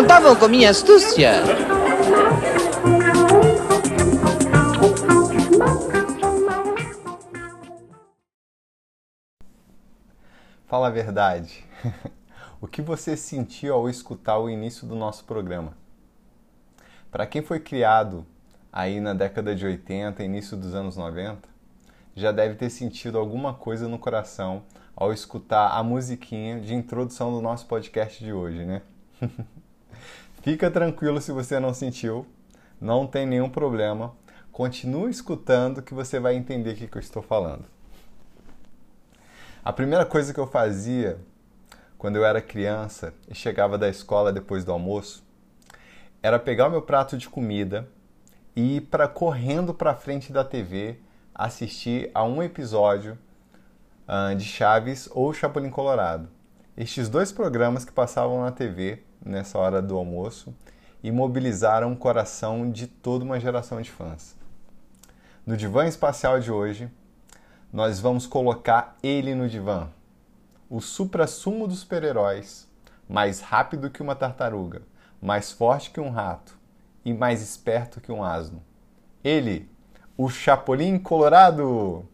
contavam com minha astúcia. Fala a verdade. o que você sentiu ao escutar o início do nosso programa? Para quem foi criado aí na década de 80, início dos anos 90, já deve ter sentido alguma coisa no coração ao escutar a musiquinha de introdução do nosso podcast de hoje, né? Fica tranquilo se você não sentiu, não tem nenhum problema. Continue escutando que você vai entender o que eu estou falando. A primeira coisa que eu fazia quando eu era criança e chegava da escola depois do almoço era pegar o meu prato de comida e ir para correndo para frente da TV assistir a um episódio uh, de Chaves ou Chapolin Colorado. Estes dois programas que passavam na TV nessa hora do almoço e mobilizaram o coração de toda uma geração de fãs. No divã espacial de hoje, nós vamos colocar ele no divã. O supra-sumo dos super-heróis, mais rápido que uma tartaruga, mais forte que um rato e mais esperto que um asno. Ele, o Chapolin Colorado!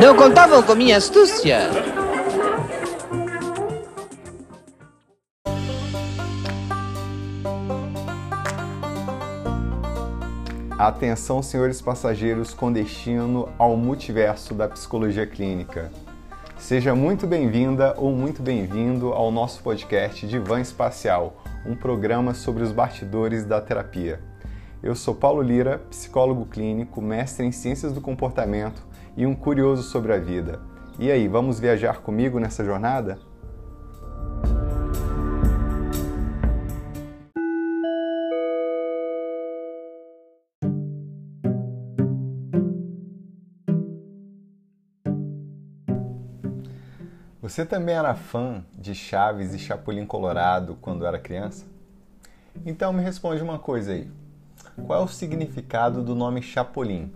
Não contavam com minha astúcia. Atenção, senhores passageiros, com destino ao multiverso da psicologia clínica. Seja muito bem-vinda ou muito bem-vindo ao nosso podcast Divã Espacial, um programa sobre os bastidores da terapia. Eu sou Paulo Lira, psicólogo clínico, mestre em ciências do comportamento e um curioso sobre a vida. E aí, vamos viajar comigo nessa jornada? Você também era fã de Chaves e Chapolin Colorado quando era criança? Então me responde uma coisa aí. Qual é o significado do nome Chapolin?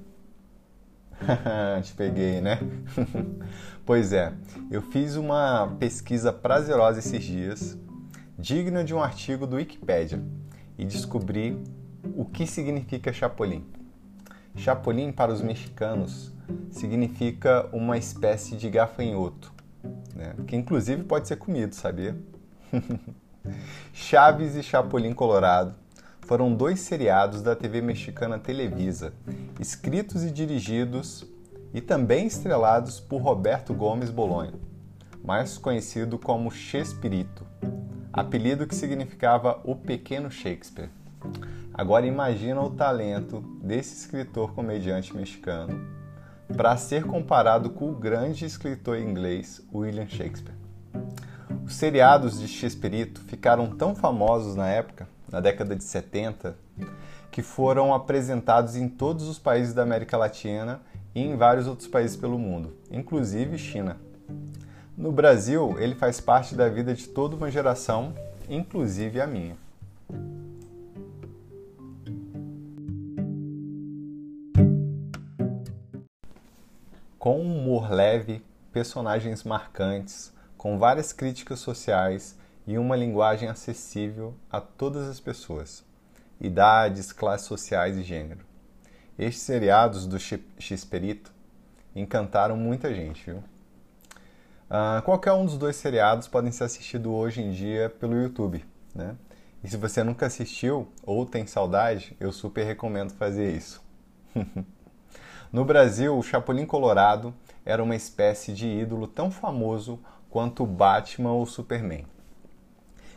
Te peguei, né? pois é, eu fiz uma pesquisa prazerosa esses dias, digna de um artigo do Wikipedia, e descobri o que significa Chapolin. Chapolin, para os mexicanos, significa uma espécie de gafanhoto né? que inclusive pode ser comido, sabia? Chaves e Chapolin Colorado foram dois seriados da TV mexicana Televisa, escritos e dirigidos e também estrelados por Roberto Gomes Bolonha, mais conhecido como Chespirito, apelido que significava o pequeno Shakespeare. Agora imagina o talento desse escritor comediante mexicano para ser comparado com o grande escritor inglês William Shakespeare. Os seriados de Chespirito ficaram tão famosos na época, na década de 70, que foram apresentados em todos os países da América Latina e em vários outros países pelo mundo, inclusive China. No Brasil, ele faz parte da vida de toda uma geração, inclusive a minha. Com um humor leve, personagens marcantes, com várias críticas sociais e uma linguagem acessível a todas as pessoas, idades, classes sociais e gênero. Estes seriados do Xperito encantaram muita gente, viu? Uh, qualquer um dos dois seriados podem ser assistidos hoje em dia pelo YouTube, né? E se você nunca assistiu ou tem saudade, eu super recomendo fazer isso. No Brasil, o Chapolin Colorado era uma espécie de ídolo tão famoso quanto Batman ou Superman.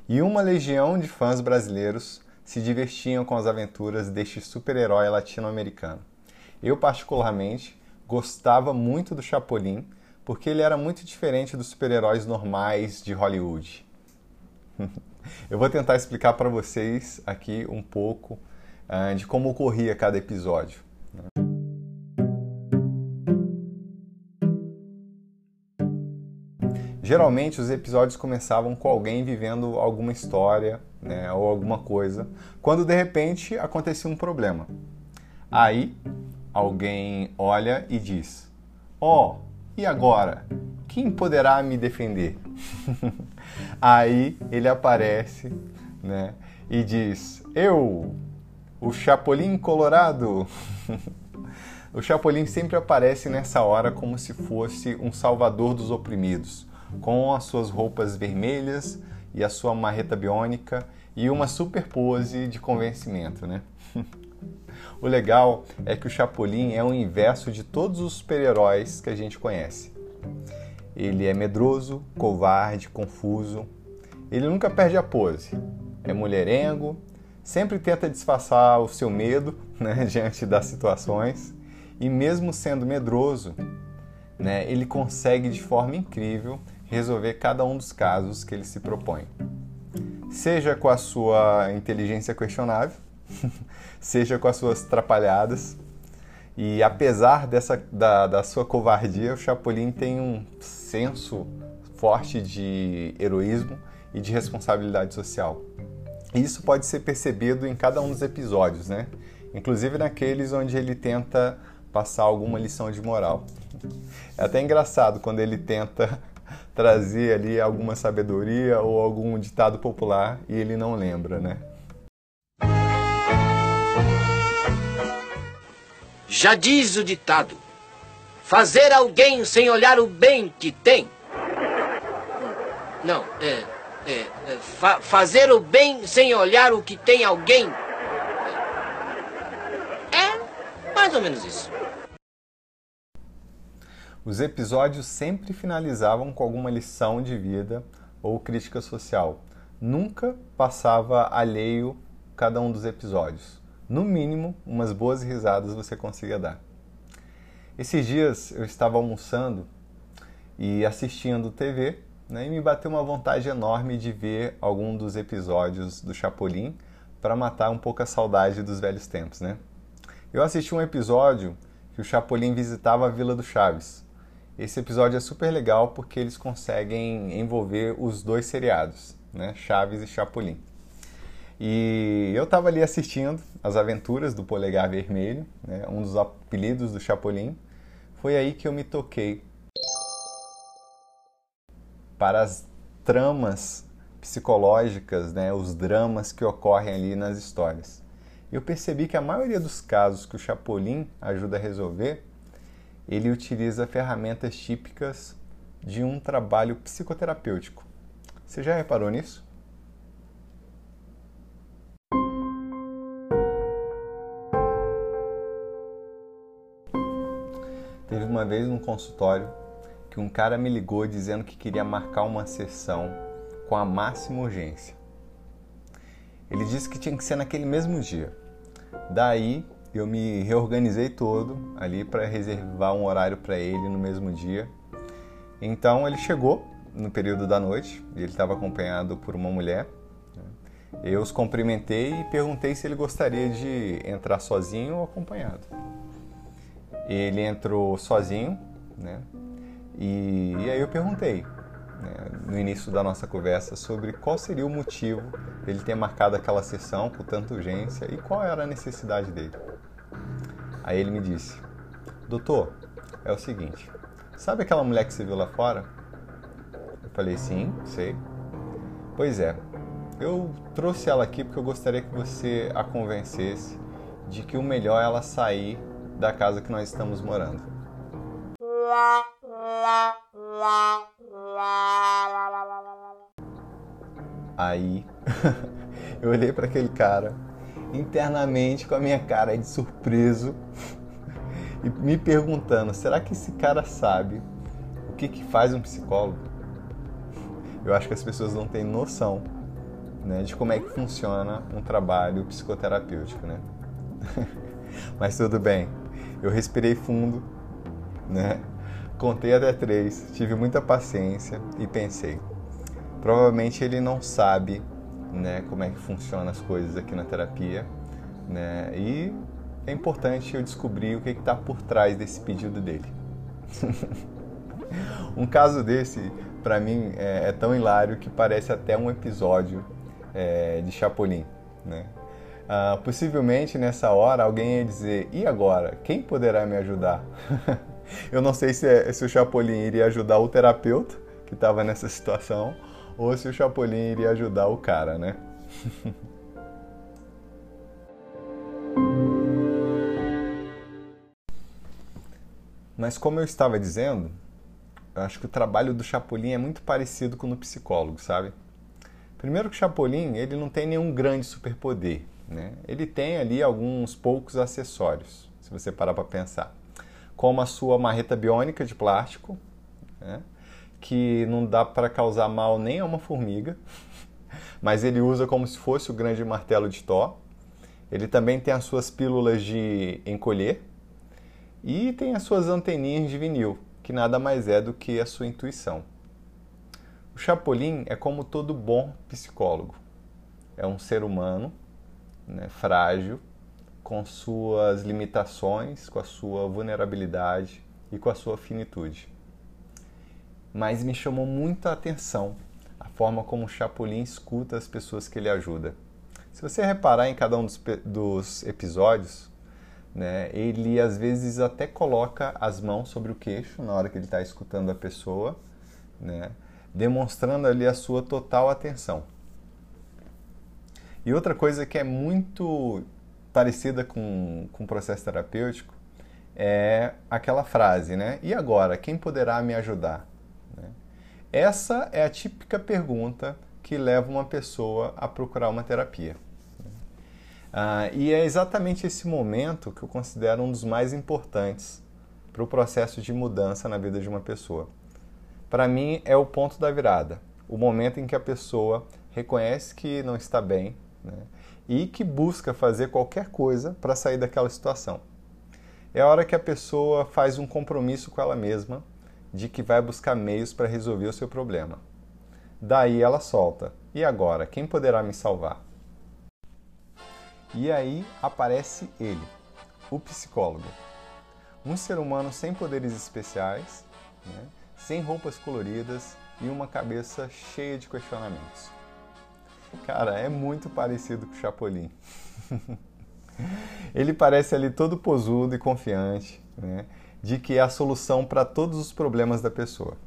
E uma legião de fãs brasileiros se divertiam com as aventuras deste super-herói latino-americano. Eu, particularmente, gostava muito do Chapolin porque ele era muito diferente dos super-heróis normais de Hollywood. Eu vou tentar explicar para vocês aqui um pouco uh, de como ocorria cada episódio. Geralmente os episódios começavam com alguém vivendo alguma história né, ou alguma coisa, quando de repente acontecia um problema. Aí alguém olha e diz: Ó, oh, e agora? Quem poderá me defender? Aí ele aparece, né? E diz: Eu, o Chapolin Colorado. o Chapolin sempre aparece nessa hora como se fosse um salvador dos oprimidos, com as suas roupas vermelhas e a sua marreta biônica e uma super pose de convencimento, né? o legal é que o Chapolin é o inverso de todos os super-heróis que a gente conhece. Ele é medroso, covarde, confuso. Ele nunca perde a pose. É mulherengo, sempre tenta disfarçar o seu medo né, diante das situações. E mesmo sendo medroso, né, ele consegue de forma incrível resolver cada um dos casos que ele se propõe. Seja com a sua inteligência questionável, seja com as suas trapalhadas. E apesar dessa, da, da sua covardia, o Chapolin tem um senso forte de heroísmo e de responsabilidade social. Isso pode ser percebido em cada um dos episódios, né? Inclusive naqueles onde ele tenta passar alguma lição de moral. É até engraçado quando ele tenta trazer ali alguma sabedoria ou algum ditado popular e ele não lembra, né? Já diz o ditado: fazer alguém sem olhar o bem que tem. Não, é. é, é fa fazer o bem sem olhar o que tem alguém. É mais ou menos isso. Os episódios sempre finalizavam com alguma lição de vida ou crítica social. Nunca passava alheio cada um dos episódios. No mínimo, umas boas risadas você conseguia dar. Esses dias eu estava almoçando e assistindo TV né, e me bateu uma vontade enorme de ver algum dos episódios do Chapolin para matar um pouco a saudade dos velhos tempos. Né? Eu assisti um episódio que o Chapolin visitava a Vila do Chaves esse episódio é super legal porque eles conseguem envolver os dois seriados, né? Chaves e Chapolin. E eu estava ali assistindo as aventuras do Polegar Vermelho, né? um dos apelidos do Chapolin. Foi aí que eu me toquei para as tramas psicológicas, né? os dramas que ocorrem ali nas histórias. Eu percebi que a maioria dos casos que o Chapolin ajuda a resolver ele utiliza ferramentas típicas de um trabalho psicoterapêutico. Você já reparou nisso? Teve uma vez num consultório que um cara me ligou dizendo que queria marcar uma sessão com a máxima urgência. Ele disse que tinha que ser naquele mesmo dia. Daí eu me reorganizei todo ali para reservar um horário para ele no mesmo dia. Então ele chegou no período da noite, ele estava acompanhado por uma mulher. Né? Eu os cumprimentei e perguntei se ele gostaria de entrar sozinho ou acompanhado. Ele entrou sozinho, né? E, e aí eu perguntei, né, no início da nossa conversa, sobre qual seria o motivo dele ter marcado aquela sessão com tanta urgência e qual era a necessidade dele. Aí ele me disse: Doutor, é o seguinte, sabe aquela mulher que você viu lá fora? Eu falei: Sim, sei. Pois é, eu trouxe ela aqui porque eu gostaria que você a convencesse de que o melhor é ela sair da casa que nós estamos morando. Aí eu olhei para aquele cara internamente com a minha cara de surpreso e me perguntando: será que esse cara sabe o que, que faz um psicólogo? Eu acho que as pessoas não têm noção né, de como é que funciona um trabalho psicoterapêutico, né? Mas tudo bem, eu respirei fundo, né? Contei até três, tive muita paciência e pensei: provavelmente ele não sabe né, como é que funcionam as coisas aqui na terapia, né, e é importante eu descobrir o que está por trás desse pedido dele. um caso desse, para mim, é, é, tão hilário que parece até um episódio é, de Chapolin, né? Ah, possivelmente nessa hora alguém ia dizer: e agora? Quem poderá me ajudar? eu não sei se, é, se o Chapolin iria ajudar o terapeuta que estava nessa situação ou se o Chapolin iria ajudar o cara, né? Mas como eu estava dizendo, eu acho que o trabalho do Chapolin é muito parecido com o do psicólogo, sabe? Primeiro que o Chapolin, ele não tem nenhum grande superpoder, né? Ele tem ali alguns poucos acessórios, se você parar para pensar. Como a sua marreta biônica de plástico, né? Que não dá para causar mal nem a uma formiga, mas ele usa como se fosse o grande martelo de Thor. Ele também tem as suas pílulas de encolher e tem as suas anteninhas de vinil, que nada mais é do que a sua intuição. O Chapolin é como todo bom psicólogo. É um ser humano né, frágil, com suas limitações, com a sua vulnerabilidade e com a sua finitude. Mas me chamou muita atenção a forma como o Chapolin escuta as pessoas que ele ajuda. Se você reparar em cada um dos, dos episódios, né, ele às vezes até coloca as mãos sobre o queixo na hora que ele está escutando a pessoa, né, demonstrando ali a sua total atenção. E outra coisa que é muito parecida com, com o processo terapêutico é aquela frase, né? E agora, quem poderá me ajudar? Essa é a típica pergunta que leva uma pessoa a procurar uma terapia. Ah, e é exatamente esse momento que eu considero um dos mais importantes para o processo de mudança na vida de uma pessoa. Para mim, é o ponto da virada, o momento em que a pessoa reconhece que não está bem né, e que busca fazer qualquer coisa para sair daquela situação. É a hora que a pessoa faz um compromisso com ela mesma de que vai buscar meios para resolver o seu problema. Daí ela solta: E agora, quem poderá me salvar? E aí aparece ele, o psicólogo. Um ser humano sem poderes especiais, né, sem roupas coloridas e uma cabeça cheia de questionamentos. Cara, é muito parecido com o Chapolin. ele parece ali todo posudo e confiante, né, de que é a solução para todos os problemas da pessoa.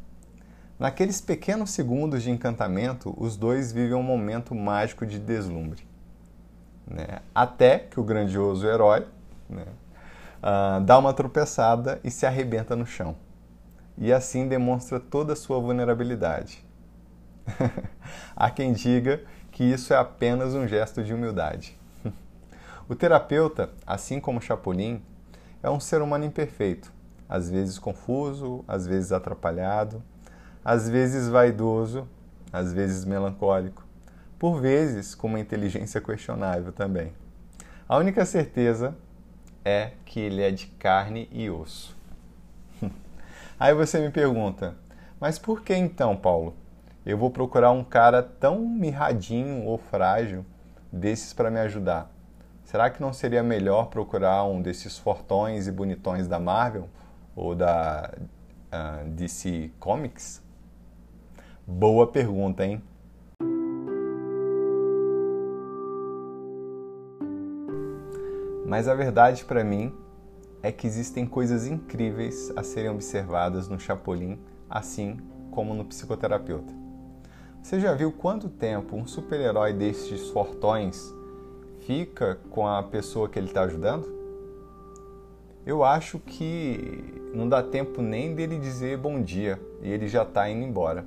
Naqueles pequenos segundos de encantamento, os dois vivem um momento mágico de deslumbre né? até que o grandioso herói né, uh, dá uma tropeçada e se arrebenta no chão. E assim demonstra toda a sua vulnerabilidade. Há quem diga que isso é apenas um gesto de humildade. o terapeuta, assim como Chapolin, é um ser humano imperfeito, às vezes confuso, às vezes atrapalhado, às vezes vaidoso, às vezes melancólico, por vezes com uma inteligência questionável também. A única certeza é que ele é de carne e osso. Aí você me pergunta, mas por que então, Paulo? Eu vou procurar um cara tão mirradinho ou frágil desses para me ajudar. Será que não seria melhor procurar um desses fortões e bonitões da Marvel ou da uh, ah, DC Comics? Boa pergunta, hein? Mas a verdade para mim é que existem coisas incríveis a serem observadas no Chapolin, assim como no psicoterapeuta. Você já viu quanto tempo um super-herói destes fortões fica com a pessoa que ele está ajudando? Eu acho que não dá tempo nem dele dizer bom dia e ele já está indo embora.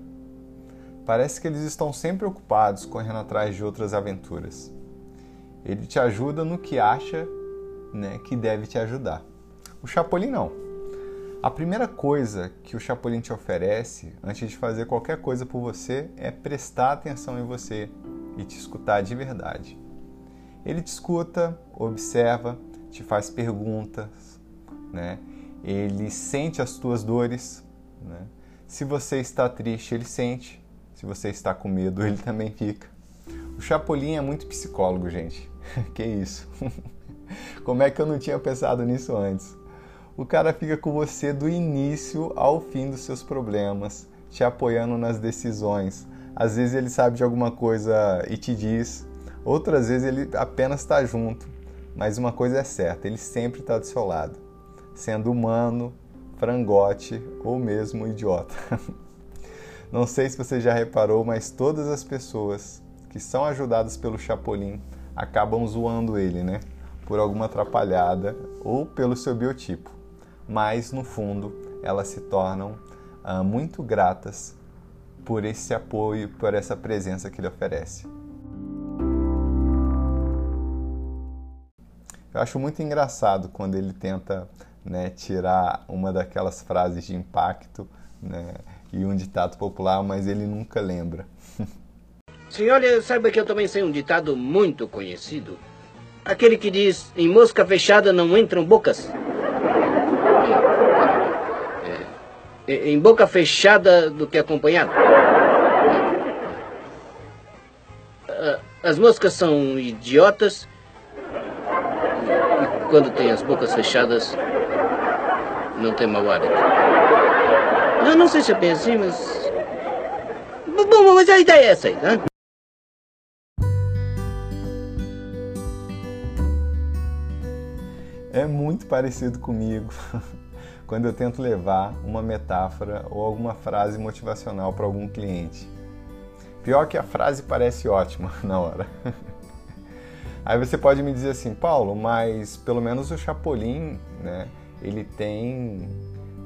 Parece que eles estão sempre ocupados correndo atrás de outras aventuras. Ele te ajuda no que acha né, que deve te ajudar. O Chapolin não. A primeira coisa que o Chapolin te oferece antes de fazer qualquer coisa por você é prestar atenção em você e te escutar de verdade. Ele te escuta, observa, te faz perguntas, né? ele sente as tuas dores. Né? Se você está triste, ele sente. Se você está com medo, ele também fica. O Chapolin é muito psicólogo, gente. que isso? Como é que eu não tinha pensado nisso antes? O cara fica com você do início ao fim dos seus problemas, te apoiando nas decisões. Às vezes ele sabe de alguma coisa e te diz, outras vezes ele apenas está junto. Mas uma coisa é certa, ele sempre está do seu lado, sendo humano, frangote ou mesmo idiota. Não sei se você já reparou, mas todas as pessoas que são ajudadas pelo Chapolin acabam zoando ele, né? Por alguma atrapalhada ou pelo seu biotipo. Mas, no fundo, elas se tornam ah, muito gratas por esse apoio, por essa presença que ele oferece. Eu acho muito engraçado quando ele tenta né, tirar uma daquelas frases de impacto né, e um ditado popular, mas ele nunca lembra. Senhor, saiba que eu também sei um ditado muito conhecido. Aquele que diz: em mosca fechada não entram bocas. É, é em boca fechada do que acompanhado. Ah, as moscas são idiotas quando tem as bocas fechadas, não tem mau hálito. Não, não sei se é bem assim, mas. Bom, mas a ideia é essa aí, né? É muito parecido comigo quando eu tento levar uma metáfora ou alguma frase motivacional para algum cliente. Pior que a frase parece ótima na hora. Aí você pode me dizer assim, Paulo, mas pelo menos o Chapolin, né, ele tem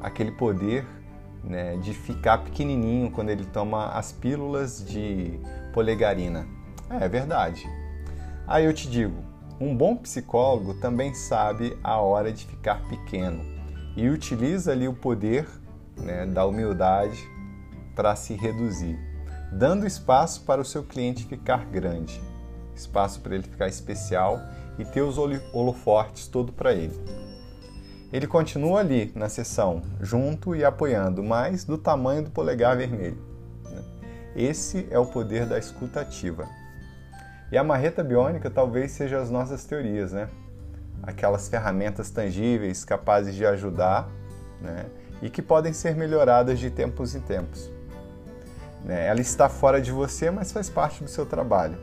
aquele poder né, de ficar pequenininho quando ele toma as pílulas de polegarina. É, é verdade. Aí eu te digo, um bom psicólogo também sabe a hora de ficar pequeno e utiliza ali o poder né, da humildade para se reduzir, dando espaço para o seu cliente ficar grande espaço para ele ficar especial e ter os holofortes todo para ele. Ele continua ali na sessão, junto e apoiando, mas do tamanho do polegar vermelho. Né? Esse é o poder da escuta ativa. E a marreta biônica talvez seja as nossas teorias, né? Aquelas ferramentas tangíveis capazes de ajudar né? e que podem ser melhoradas de tempos em tempos. Né? Ela está fora de você, mas faz parte do seu trabalho.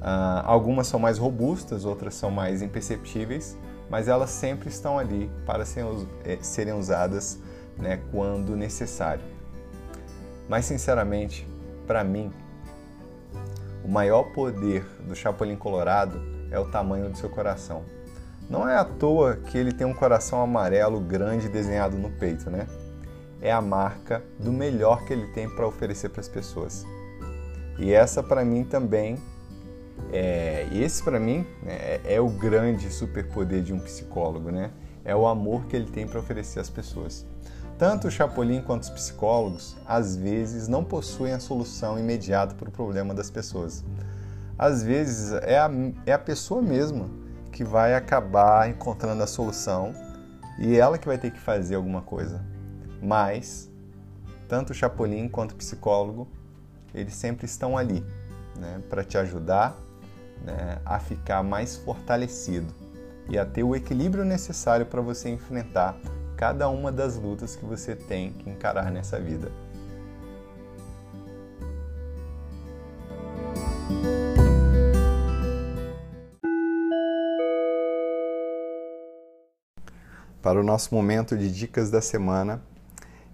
Uh, algumas são mais robustas, outras são mais imperceptíveis, mas elas sempre estão ali para serem, eh, serem usadas né, quando necessário. Mas, sinceramente, para mim, o maior poder do Chapolin Colorado é o tamanho do seu coração. Não é à toa que ele tem um coração amarelo grande desenhado no peito, né? É a marca do melhor que ele tem para oferecer para as pessoas. E essa, para mim, também é, esse para mim né, é, é o grande superpoder de um psicólogo, né? É o amor que ele tem para oferecer às pessoas. Tanto o Chapolin quanto os psicólogos, às vezes, não possuem a solução imediata para o problema das pessoas. Às vezes, é a, é a pessoa mesma que vai acabar encontrando a solução e ela que vai ter que fazer alguma coisa. Mas, tanto o Chapolin quanto o psicólogo, eles sempre estão ali né, para te ajudar né, a ficar mais fortalecido e a ter o equilíbrio necessário para você enfrentar cada uma das lutas que você tem que encarar nessa vida. Para o nosso momento de dicas da semana,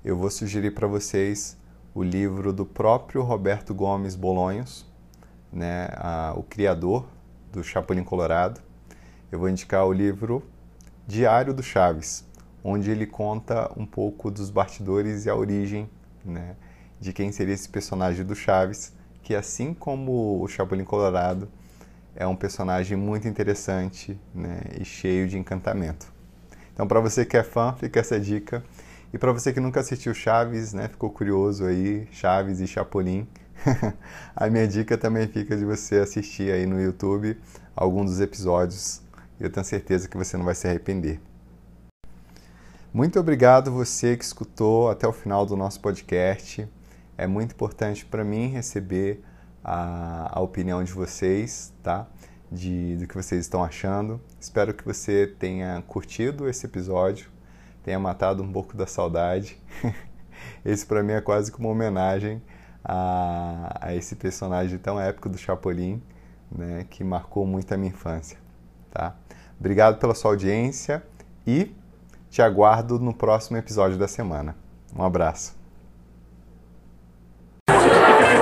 eu vou sugerir para vocês o livro do próprio Roberto Gomes Bolonhos, né, a, o criador do Chapolin Colorado. Eu vou indicar o livro Diário do Chaves, onde ele conta um pouco dos bastidores e a origem né, de quem seria esse personagem do Chaves, que assim como o Chapolin Colorado, é um personagem muito interessante né, e cheio de encantamento. Então, para você que é fã, fica essa dica. E para você que nunca assistiu Chaves, né, ficou curioso aí, Chaves e Chapolin, a minha dica também fica de você assistir aí no YouTube alguns dos episódios. Eu tenho certeza que você não vai se arrepender. Muito obrigado você que escutou até o final do nosso podcast. É muito importante para mim receber a, a, opinião de vocês, tá? De, do que vocês estão achando. Espero que você tenha curtido esse episódio, tenha matado um pouco da saudade. Esse para mim é quase como uma homenagem a, a esse personagem tão épico do Chapolin, né, que marcou muito a minha infância. Tá? Obrigado pela sua audiência e te aguardo no próximo episódio da semana. Um abraço.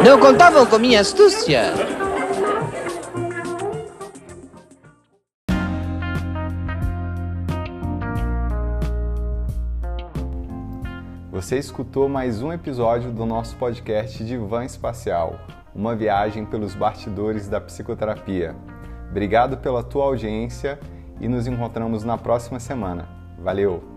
Não contavam com minha astúcia. Você escutou mais um episódio do nosso podcast Divã Espacial, uma viagem pelos bastidores da psicoterapia. Obrigado pela tua audiência e nos encontramos na próxima semana. Valeu!